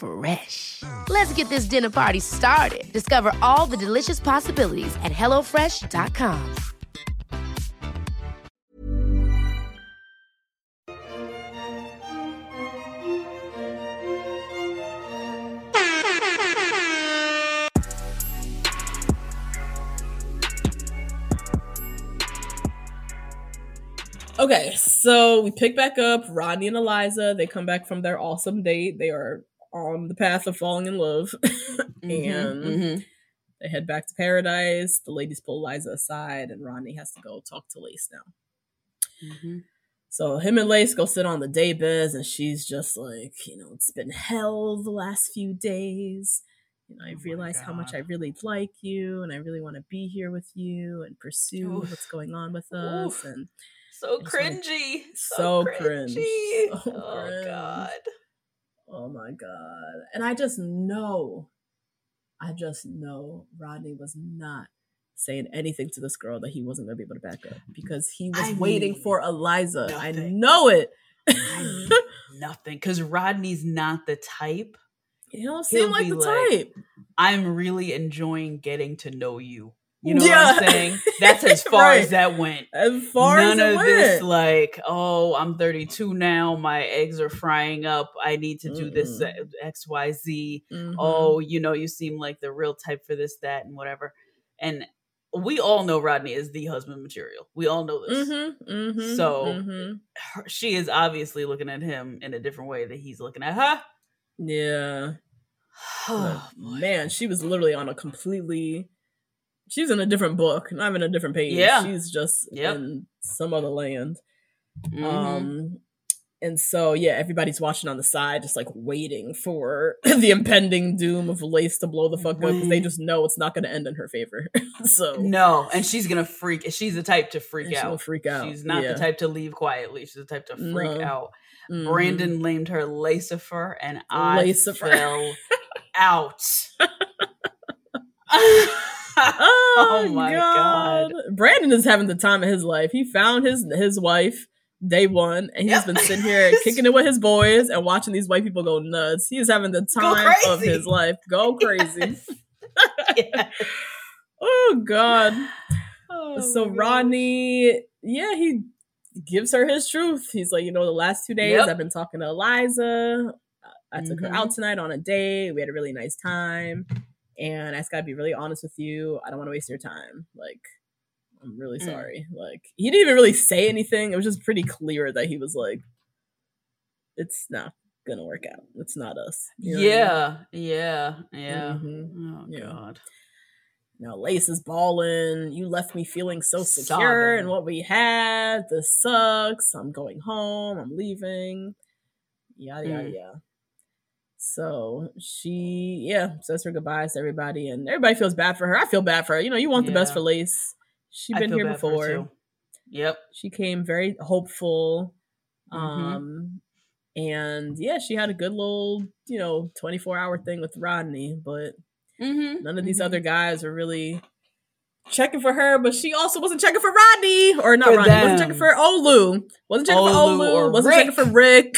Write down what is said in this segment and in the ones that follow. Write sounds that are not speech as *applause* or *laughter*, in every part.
Fresh. Let's get this dinner party started. Discover all the delicious possibilities at hellofresh.com. Okay, so we pick back up Rodney and Eliza. They come back from their awesome date. They are on the path of falling in love. *laughs* and mhm. they head back to paradise. The ladies pull Liza aside, and Rodney has to go talk to Lace now. Mhm. So him and Lace go sit on the day beds, and she's just like, you know, it's been hell the last few days. You know, I Oh realize how much I really like you, and I really want to be here with you and pursue Oof. what's going on with us. Oof. And So It's like cringy. so So, cringe. cringy. *laughs* So oh cringe. god. Oh my god! And I just know, I just know Rodney was not saying anything to this girl that he wasn't going to be able to back up because he was I waiting for Eliza. I know it. I *laughs* nothing. Because Rodney's not the type. you don't he'll seem like the like, type. I'm really enjoying getting to know you. You know Yeah. what I'm saying? *laughs* That's as far Right. as that went. As far None as of this like, oh, I'm 32 now. My eggs are frying up. I need to do this Mm-mm. uh, X, Y, Z. Mhm. Oh, you know, you seem like the real type for this, that, and whatever. And we all know Rodney is the husband material. We all know this. Mhm, mhm, So- mhm. Her- She is obviously looking at him in a different way that he's looking at her. yeah. *sighs* Oh, man, she was literally on a completely. She was in a different book, not even a different page. Yeah. she's just Yep. in some other land. Mhm. Um, and so yeah, everybody's watching on the side, just like waiting for *laughs* the impending doom of Lace to blow the fuck up because they just know it's not going to end in her favor. *laughs* so no, and she's gonna freak. She's the type to freak out. freak out. She's not yeah. the type to leave quietly. She's the type to freak No. out. Mhm. Brandon named her Lacifer, and I Lacifer. fell *laughs* out. *laughs* Oh, Oh *laughs* my God. Brandon is having the time of his life. He found his his wife day one, and he's Yep. been sitting here *laughs* kicking it with his boys and watching these white people go nuts. He is having the time of his life. Go crazy. Yes. Yes. Oh God. Oh so. Rodney, yeah, he gives her his truth. He's like, you know, the last two days Yep. I've been talking to Eliza. I took her Mhm. out tonight on a date. We had a really nice time. And I just gotta be really honest with you. I don't want to waste your time. Like, I'm really Mm. sorry. Like, he didn't even really say anything. It was just pretty clear that he was like, it's not gonna work out. It's not us. You know what I mean? yeah, yeah, yeah. Mhm. Oh Yeah. god. Now Lace is balling. You left me feeling so secure and what we had. This sucks. I'm going home. I'm leaving. Yada yada Mm. yada. So she, yeah, says her goodbyes to everybody, and everybody feels bad for her. I feel bad for her. You know, you want the best for Lace. She's been here bad for her, before. Yep. She came very hopeful. Mhm. Um, and yeah, she had a good little, you know, 24 hour thing with Rodney, but Mm-hmm. None of these other guys were really checking for her, but she also wasn't checking for Rodney or not For Rodney. Wasn't checking for Olu. Wasn't checking for Olu Olu. Wasn't checking for Rick.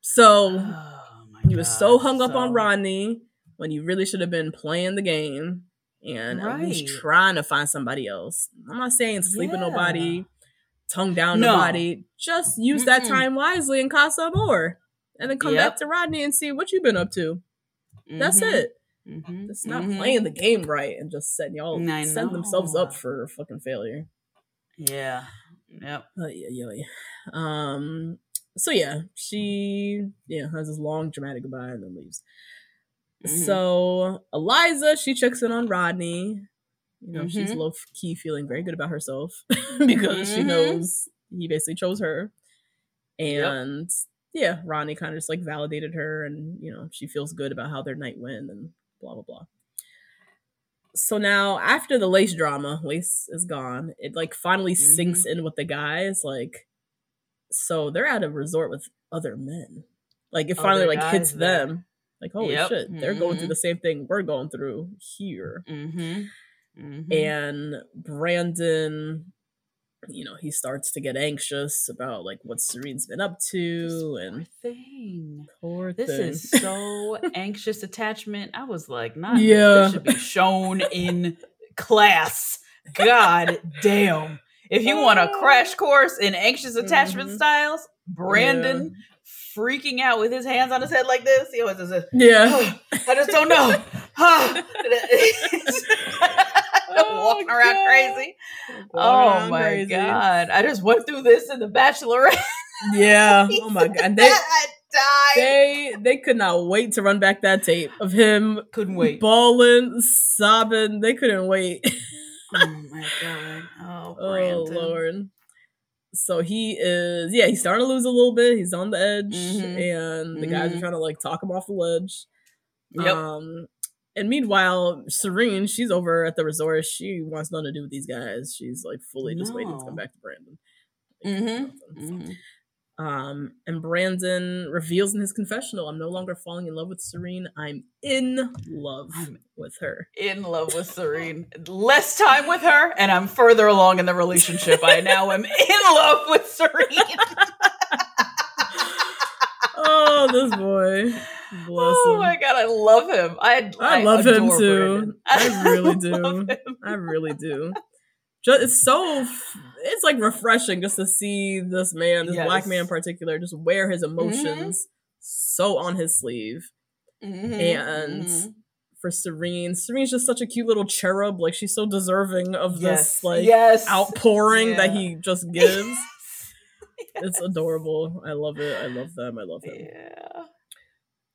So *sighs* Oh he was so hung up on Rodney when you really should have been playing the game and at least trying to find somebody else. I'm not saying sleep with nobody, tongue down No. nobody. Just use that Mm-mm. time wisely and Casa more. And then come Yep. back to Rodney and see what you've been up to. That's Mhm. it. Mhm. It's not Mhm. Mm, playing the game right and just setting y'all setting themselves up for fucking failure. Yeah. Yep. Uh, yeah, yeah, yeah. Um. So yeah, she yeah has this long dramatic goodbye and then leaves. Mhm. So Eliza, she checks in on Rodney. You know, she's Mhm. low key feeling very good about herself *laughs* because she Mhm. knows he basically chose her. Yep. And yeah, Rodney kind of just like validated her and you know, she feels good about how their night went and blah blah blah. So now after the Lace drama, Lace is gone. It like finally Mm-hmm. sinks in with the guys. Like so they're at a resort with other men. Like it finally Other like hits there. them. Like holy Yep. shit, they're going through Mhm. the same thing we're going through here. Mm-hmm. Mm-hmm. And Brandon, you know, he starts to get anxious about like what Serene's been up to and thing. poor This thing. is so *laughs* anxious attachment. I was like, not Yeah. this should be shown in class. God damn. If you want a crash course in anxious attachment Mhm. styles, Brandon freaking out with his hands on his head like this. He always does this. yeah. "Oh, I just don't know. *laughs* *laughs* *laughs* Walking around God. crazy. Going Oh my crazy. god. I just went through this in the Bachelorette. Yeah. Oh my god. They died. they they could not wait to run back that tape of him Couldn't wait. bawling, sobbing. They couldn't wait. Oh my god. Oh, oh Brandon. lord. So he is yeah, he's starting to lose a little bit. He's on the edge Mhm. and the guys are Mhm. trying to like talk him off the ledge. Yep. Um and meanwhile, Serene, she's over at the resort. She wants nothing to do with these guys. She's like fully just waiting to come back to Brandon. Mhm. Nothing. Um, and Brandon reveals in his confessional, I'm no longer falling in love with Serene. I'm in love I'm with her. in love with Serene. Less time with her, and I'm further along in the relationship. I now am in love with Serene. Oh, this boy. Bless oh him. my god, I love him. I I love him too. Brandon. I really *laughs* do. I really do. Just, it's so, it's like refreshing just to see this man, this black man in particular, just wear his emotions so on his sleeve. Mhm, And mhm. For Serene, Serene's just such a cute little cherub. Like she's so deserving of yes, this like yes, outpouring that he just *laughs* gives. It's adorable. I love it. I love them. I love him. yeah.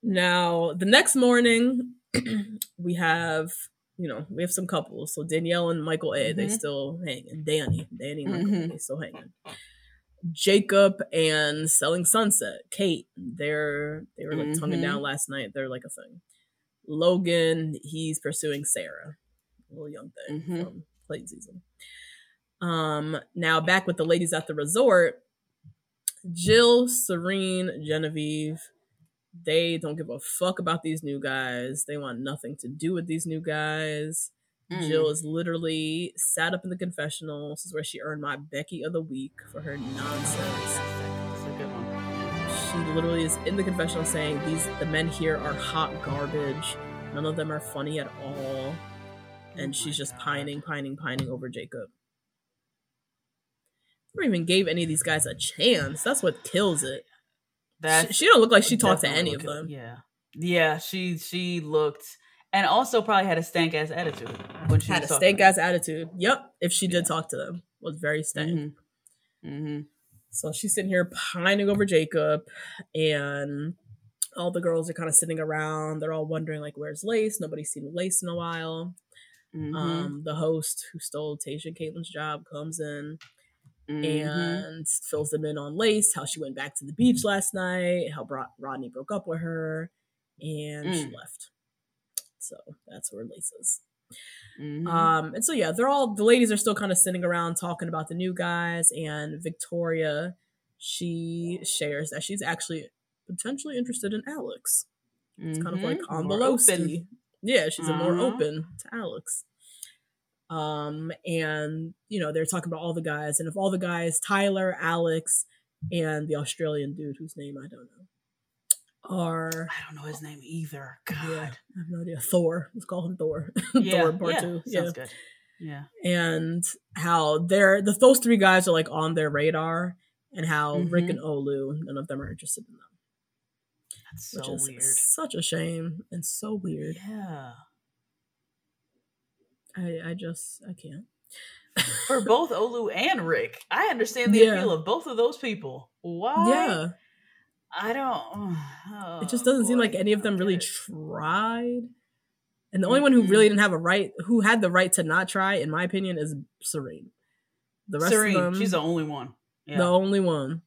Now, the next morning, *clears throat* we have, you know, we have some couples. So Danielle and Michael A, they Mhm. still hanging. Danny, Danny and Michael A, Mhm. they still hanging. Jacob and Selling Sunset, Kate, they're they were like tonguing Mhm. down last night. They're like a thing. Logan, he's pursuing Sarah, a little young thing Mhm. from play season. Um, now back with the ladies at the resort, Jill, Serene, Genevieve, they don't give a fuck about these new guys. They want nothing to do with these new guys. Mm. Jill is literally sat up in the confessional. This is where she earned my Becky of the week for her nonsense. That's a good one. She literally is in the confessional saying these the men here are hot garbage. None of them are funny at all. And Oh she's just God. pining, pining, pining over Jacob. Never even gave any of these guys a chance. That's what kills it. That's she, she don't look like she talked to any of them. Yeah, yeah. She she looked, and also probably had a stank ass attitude when she Had a stank ass attitude. Yep. If she did Yeah. talk to them, was very stank. Mhm. Mhm. So she's sitting here pining over Jacob, and all the girls are kind of sitting around. They're all wondering, like, where's Lace? Nobody's seen Lace in a while. Mhm. Um, the host who stole Tasha and Caitlin's job comes in Mhm. and fills them in on Lace, how she went back to the beach last night, how Bro- Rodney broke up with her, and she Mm. left. So that's where Lace is. Mhm. Um, and so yeah, they're all the ladies are still kind of sitting around talking about the new guys, and Victoria, she shares that she's actually potentially interested in Alex. It's kind of like Mhm. on the low. Yeah, she's a more Uh-huh. open to Alex. Um, and you know, they're talking about all the guys, and of all the guys, Tyler, Alex, and the Australian dude whose name I don't know, are I don't know his name either. God. yeah, I have no idea. Thor. Let's call him Thor. *laughs* Yeah. Thor part yeah. two. Sounds Yeah. good. Yeah. And how they're the those three guys are like on their radar, and how Rick Mhm. and Olu, none of them are interested in them. That's Which so is weird. such a shame and so weird. Yeah. I I just I can't. for *laughs* both Olu and Rick. I understand the Yeah. appeal of both of those people. Why? Yeah. I don't. oh, It just doesn't seem like any of them really tried. And the only one who really didn't have a right, who had the right to not try, in my opinion, is Serene. The rest Serene, of them, she's the only one. Yeah. the only one.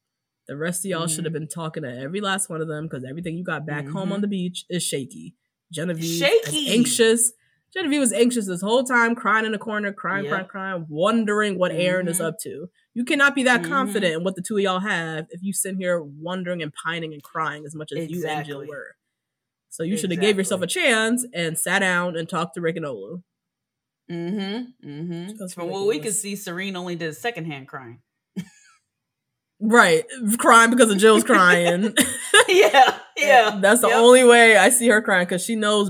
The rest of y'all should Mhm. have been talking to every last one of them because everything you got back home Mhm. on the beach is shaky. Genevieve Shaky. anxious. Genevieve was anxious this whole time, crying in the corner, crying, crying, Yep. crying, wondering what Aaron is Mhm. up to. You cannot be that Mhm. confident in what the two of y'all have if you sit here wondering and pining and crying as much as you and Jill were. So you should have gave yourself a chance and sat down and talked to Rick and Olu. Mm-hmm. Mm-hmm. From what we could see, Serene only did secondhand crying. Right, crying because of Jill's *laughs* crying. yeah, *laughs* yeah. That's the Yep. only way I see her crying because she knows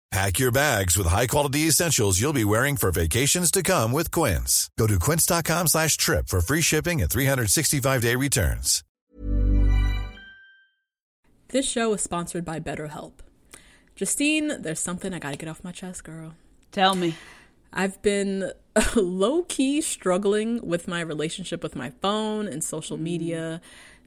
Pack your bags with high-quality essentials you'll be wearing for vacations to come with Quince. Go to quince.com slash trip for free shipping and 365-day returns. This show is sponsored by BetterHelp. Justine, there's something I gotta get off my chest, girl. Tell me. I've been *laughs* low key struggling with my relationship with my phone and social media.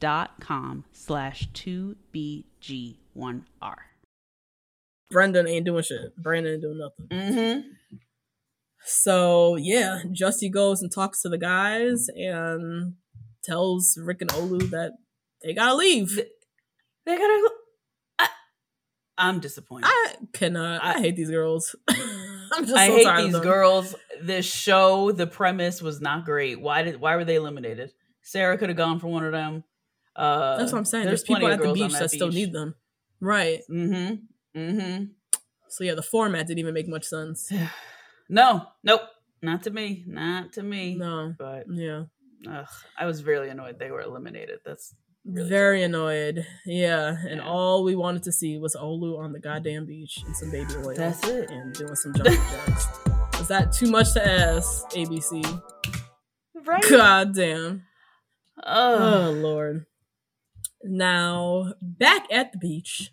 dot com slash 2BG1R. Brandon ain't doing shit. Brandon ain't doing nothing. Mm-hmm. So yeah, Justy goes and talks to the guys and tells Rick and Olu that they gotta leave. They gotta... I, I'm disappointed. I cannot. I hate these girls. *laughs* I'm just I so hate these girls. This show, the premise was not great. Why did why were they eliminated? Sarah could have gone for one of them. Uh, That's what I'm saying. There's, people at the beach that, still need them. Right. Mm-hmm. Mm-hmm. So yeah, the format didn't even make much sense. *sighs* No, nope, not to me, not to me. No. But Yeah. ugh, I was really annoyed they were eliminated. That's really Very annoyed. Yeah. And Yeah. all we wanted to see was Olu on the goddamn beach and some baby oil. That's it. And doing some jumping *laughs* jacks. Is that too much to ask, ABC? right. God Ugh. Oh Lord. Now back at the beach,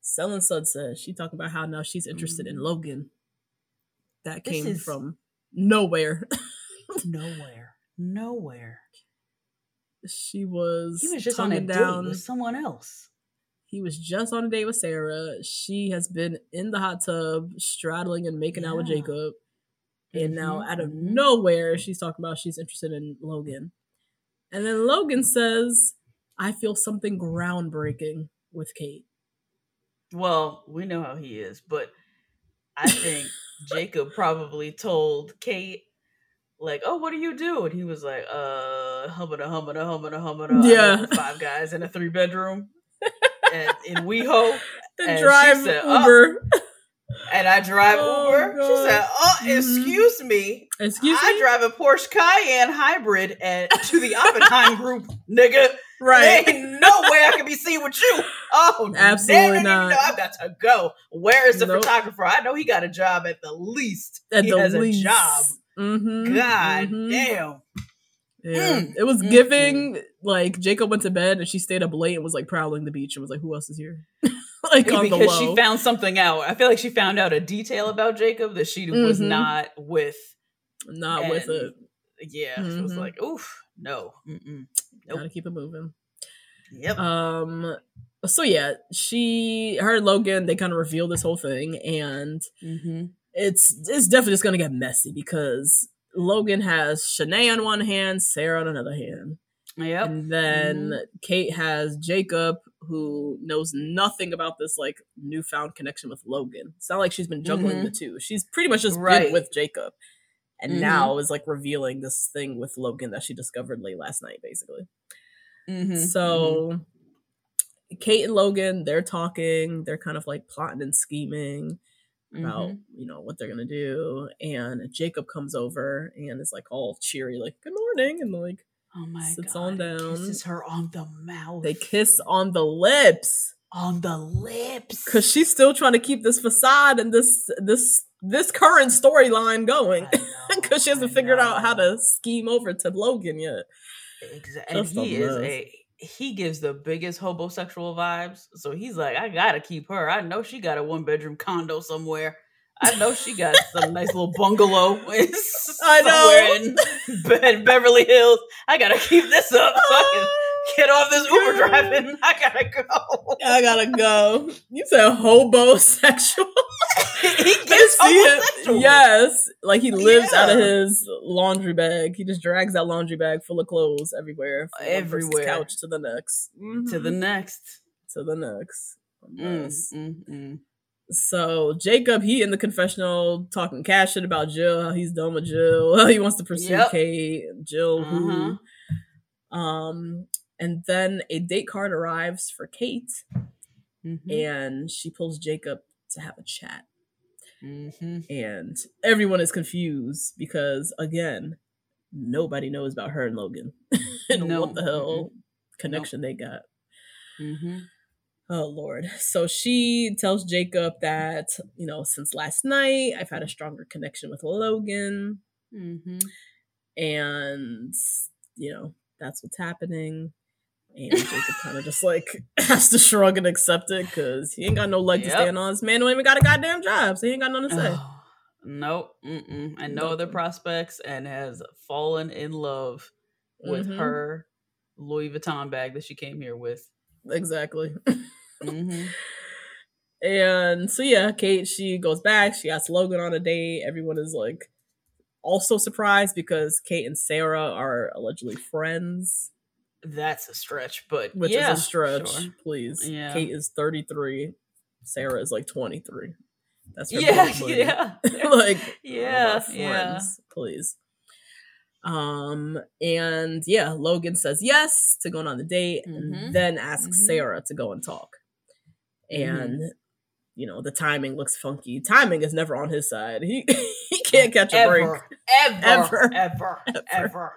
Selling Sud says she talked about how now she's interested in Logan. That This came is- from nowhere. *laughs* nowhere, nowhere. she was He was just on a tonguing date down. with someone else. He was just on a date with Sarah. She has been in the hot tub, straddling and making out with Jacob. And now, Mhm, out of mhm. nowhere, she's talking about she's interested in Logan. And then Logan says, I feel something groundbreaking with Kate. Well, we know how he is, but I think *laughs* Jacob probably told Kate, like, "Oh, what do you do?" And he was like, "Uh, hummada, hummada, hummada, hummada." I live Yeah. with *laughs* five guys in a three bedroom. at, in WeHo. The And she drive said, "Oh, Uber. And I drive Oh, Uber. She said, "Oh, Mhm. excuse me, Excuse I me. I drive a Porsche Cayenne hybrid and *laughs* to the Oppenheim Group, nigga. right. There ain't no way I can be seen with you. Oh, *laughs* Absolutely no, not. No, I've got to go. Where is the Nope. photographer? I know he got a job at the least. At he the has least. a job. Mm-hmm. God mhm. damn. Yeah. Mm, It was mm, giving like Jacob went to bed and she stayed up late and was like prowling the beach and was like, "Who else is here?" *laughs* *laughs* like on the because she found something out. I feel like she found out a detail about Jacob that she was Mhm. not with. not with and- it. Yeah, she was Mhm. like, oof, no. Nope. Gotta keep it moving. Yep. Um. So yeah, she, her, and Logan, they kind of reveal this whole thing, and mm-hmm. it's it's definitely just gonna get messy because Logan has Shanae on one hand, Sarah on another hand. Yep. And then Kate has Jacob, who knows nothing about this like newfound connection with Logan. It's not like she's been juggling Mhm. the two. She's pretty much just Right. been with Jacob. And Mhm. now is like revealing this thing with Logan that she discovered late last night, basically. Mhm. So Kate and Logan, they're talking, they're kind of like plotting and scheming about, Mhm. you know, what they're gonna do. And Jacob comes over and is like all cheery, like, Good morning, and like Oh my sits god. on down. Kisses her on the mouth. they kiss on the lips on the lips. because she's still trying to keep this facade and this this this current storyline going because *laughs* she hasn't I figured out how to scheme over to Logan yet. Exa- and he is a he gives the biggest homosexual vibes. So he's like, I gotta keep her. I know she got a one bedroom condo somewhere. I know she got some nice little bungalow *laughs* I know. in Beverly Hills. I gotta keep this up so I can get off this Uber driving. *laughs* I gotta go. I gotta go. You said hobosexual. *laughs* he gets homosexual. Yes, like he lives out of his laundry bag. He just drags that laundry bag full of clothes everywhere, from one person's Everywhere. couch to the next, To the Mhm. next. to the next. Mm, mm, mm. So Jacob, he in the confessional talking cash shit about Jill, he's done with Jill, *laughs* he wants to pursue Yep. Kate, Jill, who, um, and then a date card arrives for Kate, Mhm. and she pulls Jacob to have a chat, Mhm. and everyone is confused because again, nobody knows about her and Logan and *laughs* No. what the hell connection they got. Oh Lord. So she tells Jacob that, you know, since last night I've had a stronger connection with Logan Mhm. and you know, that's what's happening. And Jacob kind of just like *laughs* has to shrug and accept it because he ain't got no leg to stand on. This man don't even got a goddamn job, so he ain't got nothing to say. Oh, nope. Mm-mm. And no other prospects, and has fallen in love with Mhm. her Louis Vuitton bag that she came here with. Exactly. *laughs* hmm And so yeah, Kate she goes back. She asks Logan on a date. Everyone is like also surprised because Kate and Sarah are allegedly friends, That's a stretch, but which yeah, is a stretch. sure. Please, Yeah. Kate is thirty three. Sarah is like twenty three. That's her Yeah, *laughs* yeah, *laughs* like *laughs* yeah, our yeah. friends, please. Um, and yeah, Logan says yes to going on the date, Mhm. and then asks Mhm. Sarah to go and talk. Mm-hmm. And you know, the timing looks funky. Timing is never on his side. *laughs* He he can't catch a Ever, break. ever, *laughs* Ever. ever, *laughs* ever, ever.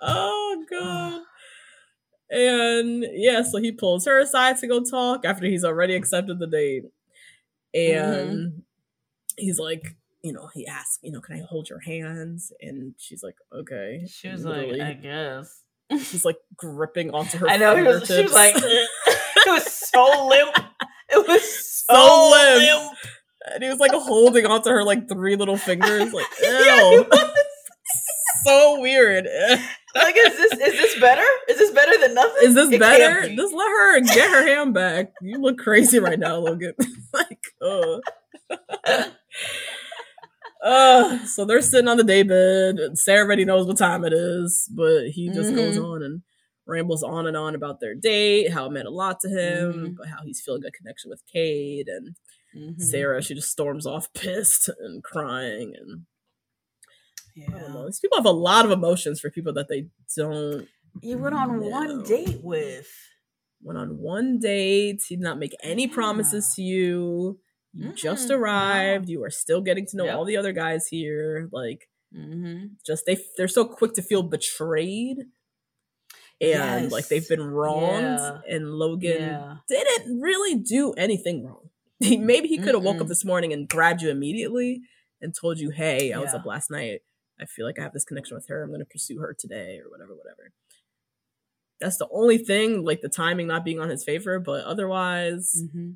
Oh god. And yeah, so he pulls her aside to go talk after he's already accepted the date. And Mm-hmm. he's like, you know, he asks, you know, can I hold your hands? And she's like, okay. She was Literally. like, I guess. he's like gripping onto her. I know. Was, she was like, *laughs* it was so limp. *laughs* It was so, So limp. limp. and he was like holding onto her like three little fingers, like *laughs* ew. Yeah, so weird. Like, is this is this better? Is this better than nothing? Is this It better? be. Just let her get her hand back. You look crazy right now, Logan. like, oh. uh, so they're sitting on the daybed. and Sarah already knows what time it is, but he just goes Mhm. on and rambles on and on about their date, how it meant a lot to him, Mhm. but how he's feeling a connection with Kate and Mhm. Sarah. She just storms off *laughs* pissed and crying and know. Yeah. These people have a lot of emotions for people that they don't. You went on No. one date with. went on one date. He did not make any promises to you. You just Mm-mm, arrived. You are still getting to know Yep. all the other guys here. Like, Mm-hmm. just they they're so quick to feel betrayed and like they've been wronged Yeah. and logan Yeah. didn't really do anything wrong *laughs* he, maybe he could have woke up this morning and grabbed you immediately and told you hey i was up last night i feel like i have this connection with her i'm going to pursue her today or whatever whatever that's the only thing like the timing not being on his favor but otherwise Mm-hmm.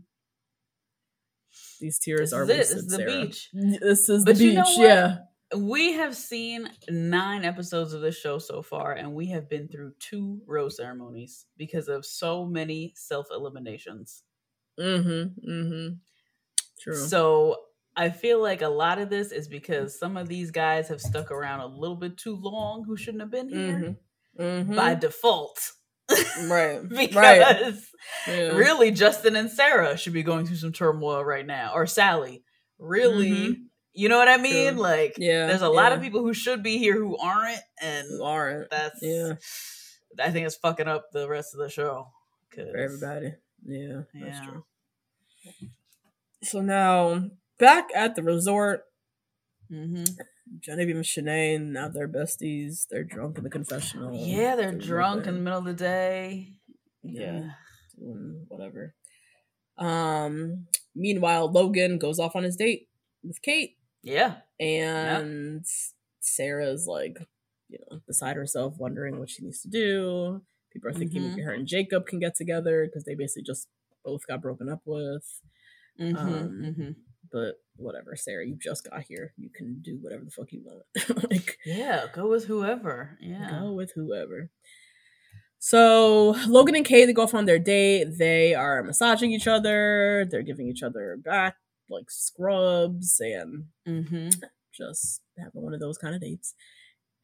these tears This are. This is the Sarah. beach. this is But the you beach know yeah We have seen nine episodes of this show so far, and we have been through two rose ceremonies because of so many self eliminations. mm-hmm mm-hmm true So I feel like a lot of this is because some of these guys have stuck around a little bit too long who shouldn't have been here Mhm. Mhm. by default. right *laughs* because right Yeah. really Justin and Sarah should be going through some turmoil right now, or Sally. Really, Mhm. You know what I mean? True. Like, Yeah, there's a lot of people who should be here who aren't, and Who aren't that's yeah I think it's fucking up the rest of the show. for everybody. Yeah, that's Yeah. true. So now back at the resort, Mhm. Genevieve and Shanae, now they're besties. They're drunk in the confessional. Yeah, they're drunk in the middle of the day. Yeah. doing whatever. Um. Meanwhile, Logan goes off on his date with Kate, Yeah. and Sarah's like, you know, beside herself, wondering what she needs to do. People are thinking Mhm. maybe her and Jacob can get together because they basically just both got broken up with. Mhm, Um, mhm. But whatever, Sarah, you just got here. You can do whatever the fuck you want. *laughs* like, Yeah, go with whoever. Yeah. go with whoever. So Logan and Kay, they go off on their date. They are massaging each other. They're giving each other back like scrubs and Mm-hmm. just having one of those kind of dates.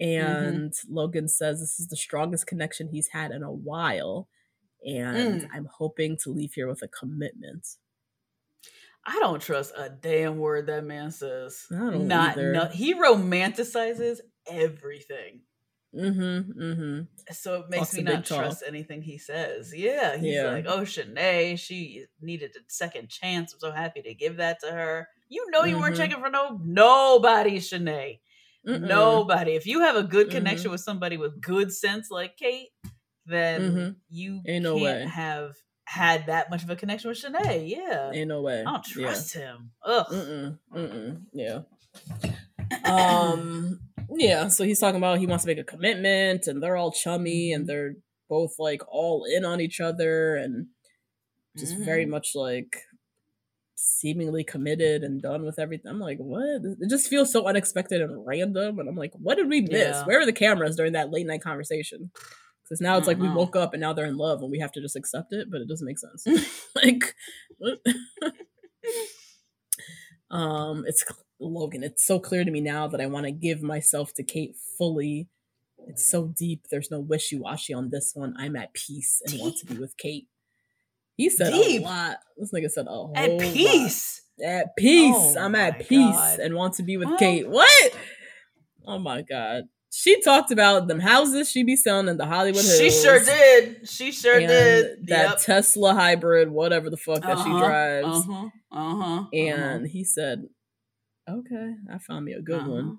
Mm-hmm. And Logan says this is the strongest connection he's had in a while. And Mm. I'm hoping to leave here with a commitment. I don't trust a damn word that man says. I don't Not either. no, he romanticizes everything. Mm-hmm. Mm-hmm. So it makes me not trust anything he says. Yeah, he's Yeah. like, "Oh, Shanae, she needed a second chance. I'm so happy to give that to her." You know, you weren't Mhm. checking for no nobody, Shanae. Mm-mm. Nobody. If you have a good connection with somebody with good sense like Kate, then Mhm. you Ain't no can't way. have had that much of a connection with Shanae. Yeah, Ain't no way. I don't Yeah. trust him. Ugh. Mm-mm. Mm-mm. Yeah. *clears throat* Um. Yeah. So he's talking about he wants to make a commitment, and they're all chummy, and they're both like all in on each other, and just very Mhm. much like seemingly committed and done with everything. I'm like, what? It just feels so unexpected and random, and I'm like, what did we miss? Yeah. Where were the cameras during that late night conversation? Because now it's like we Mhm. woke up and now they're in love, and we have to just accept it, but it doesn't make sense. *laughs* *laughs* like what? *laughs* um it's logan it's so clear to me now that i want to give myself to kate fully. It's so deep there's no wishy-washy on this one. I'm at peace and want to be with kate. He said Deep. a lot. This nigga said a whole At lot. peace. at peace. Oh i'm at peace God. and want to be with Well- kate. What? Oh my god she talked about them houses she be selling in the hollywood hills She sure did. She sure did. that Yep. tesla hybrid whatever the fuck that she Uh-huh, drives Uh-huh. Uh-huh. and he said, "Okay, I found me a good Uh-huh. one."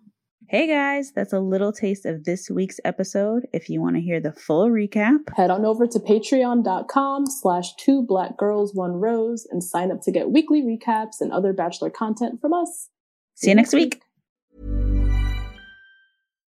Hey guys, that's a little taste of this week's episode. If you want to hear the full recap, Head on over to patreon.com slash two black girls one rose and sign up to get weekly recaps and other bachelor content from us. see you next week.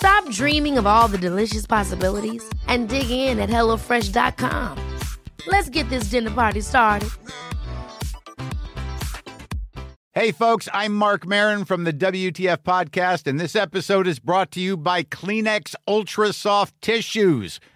Stop dreaming of all the delicious possibilities and dig in at HelloFresh.com. Let's get this dinner party started. Hey, folks, I'm Marc Maron from the WTF Podcast, and this episode is brought to you by Kleenex Ultra Soft Tissues,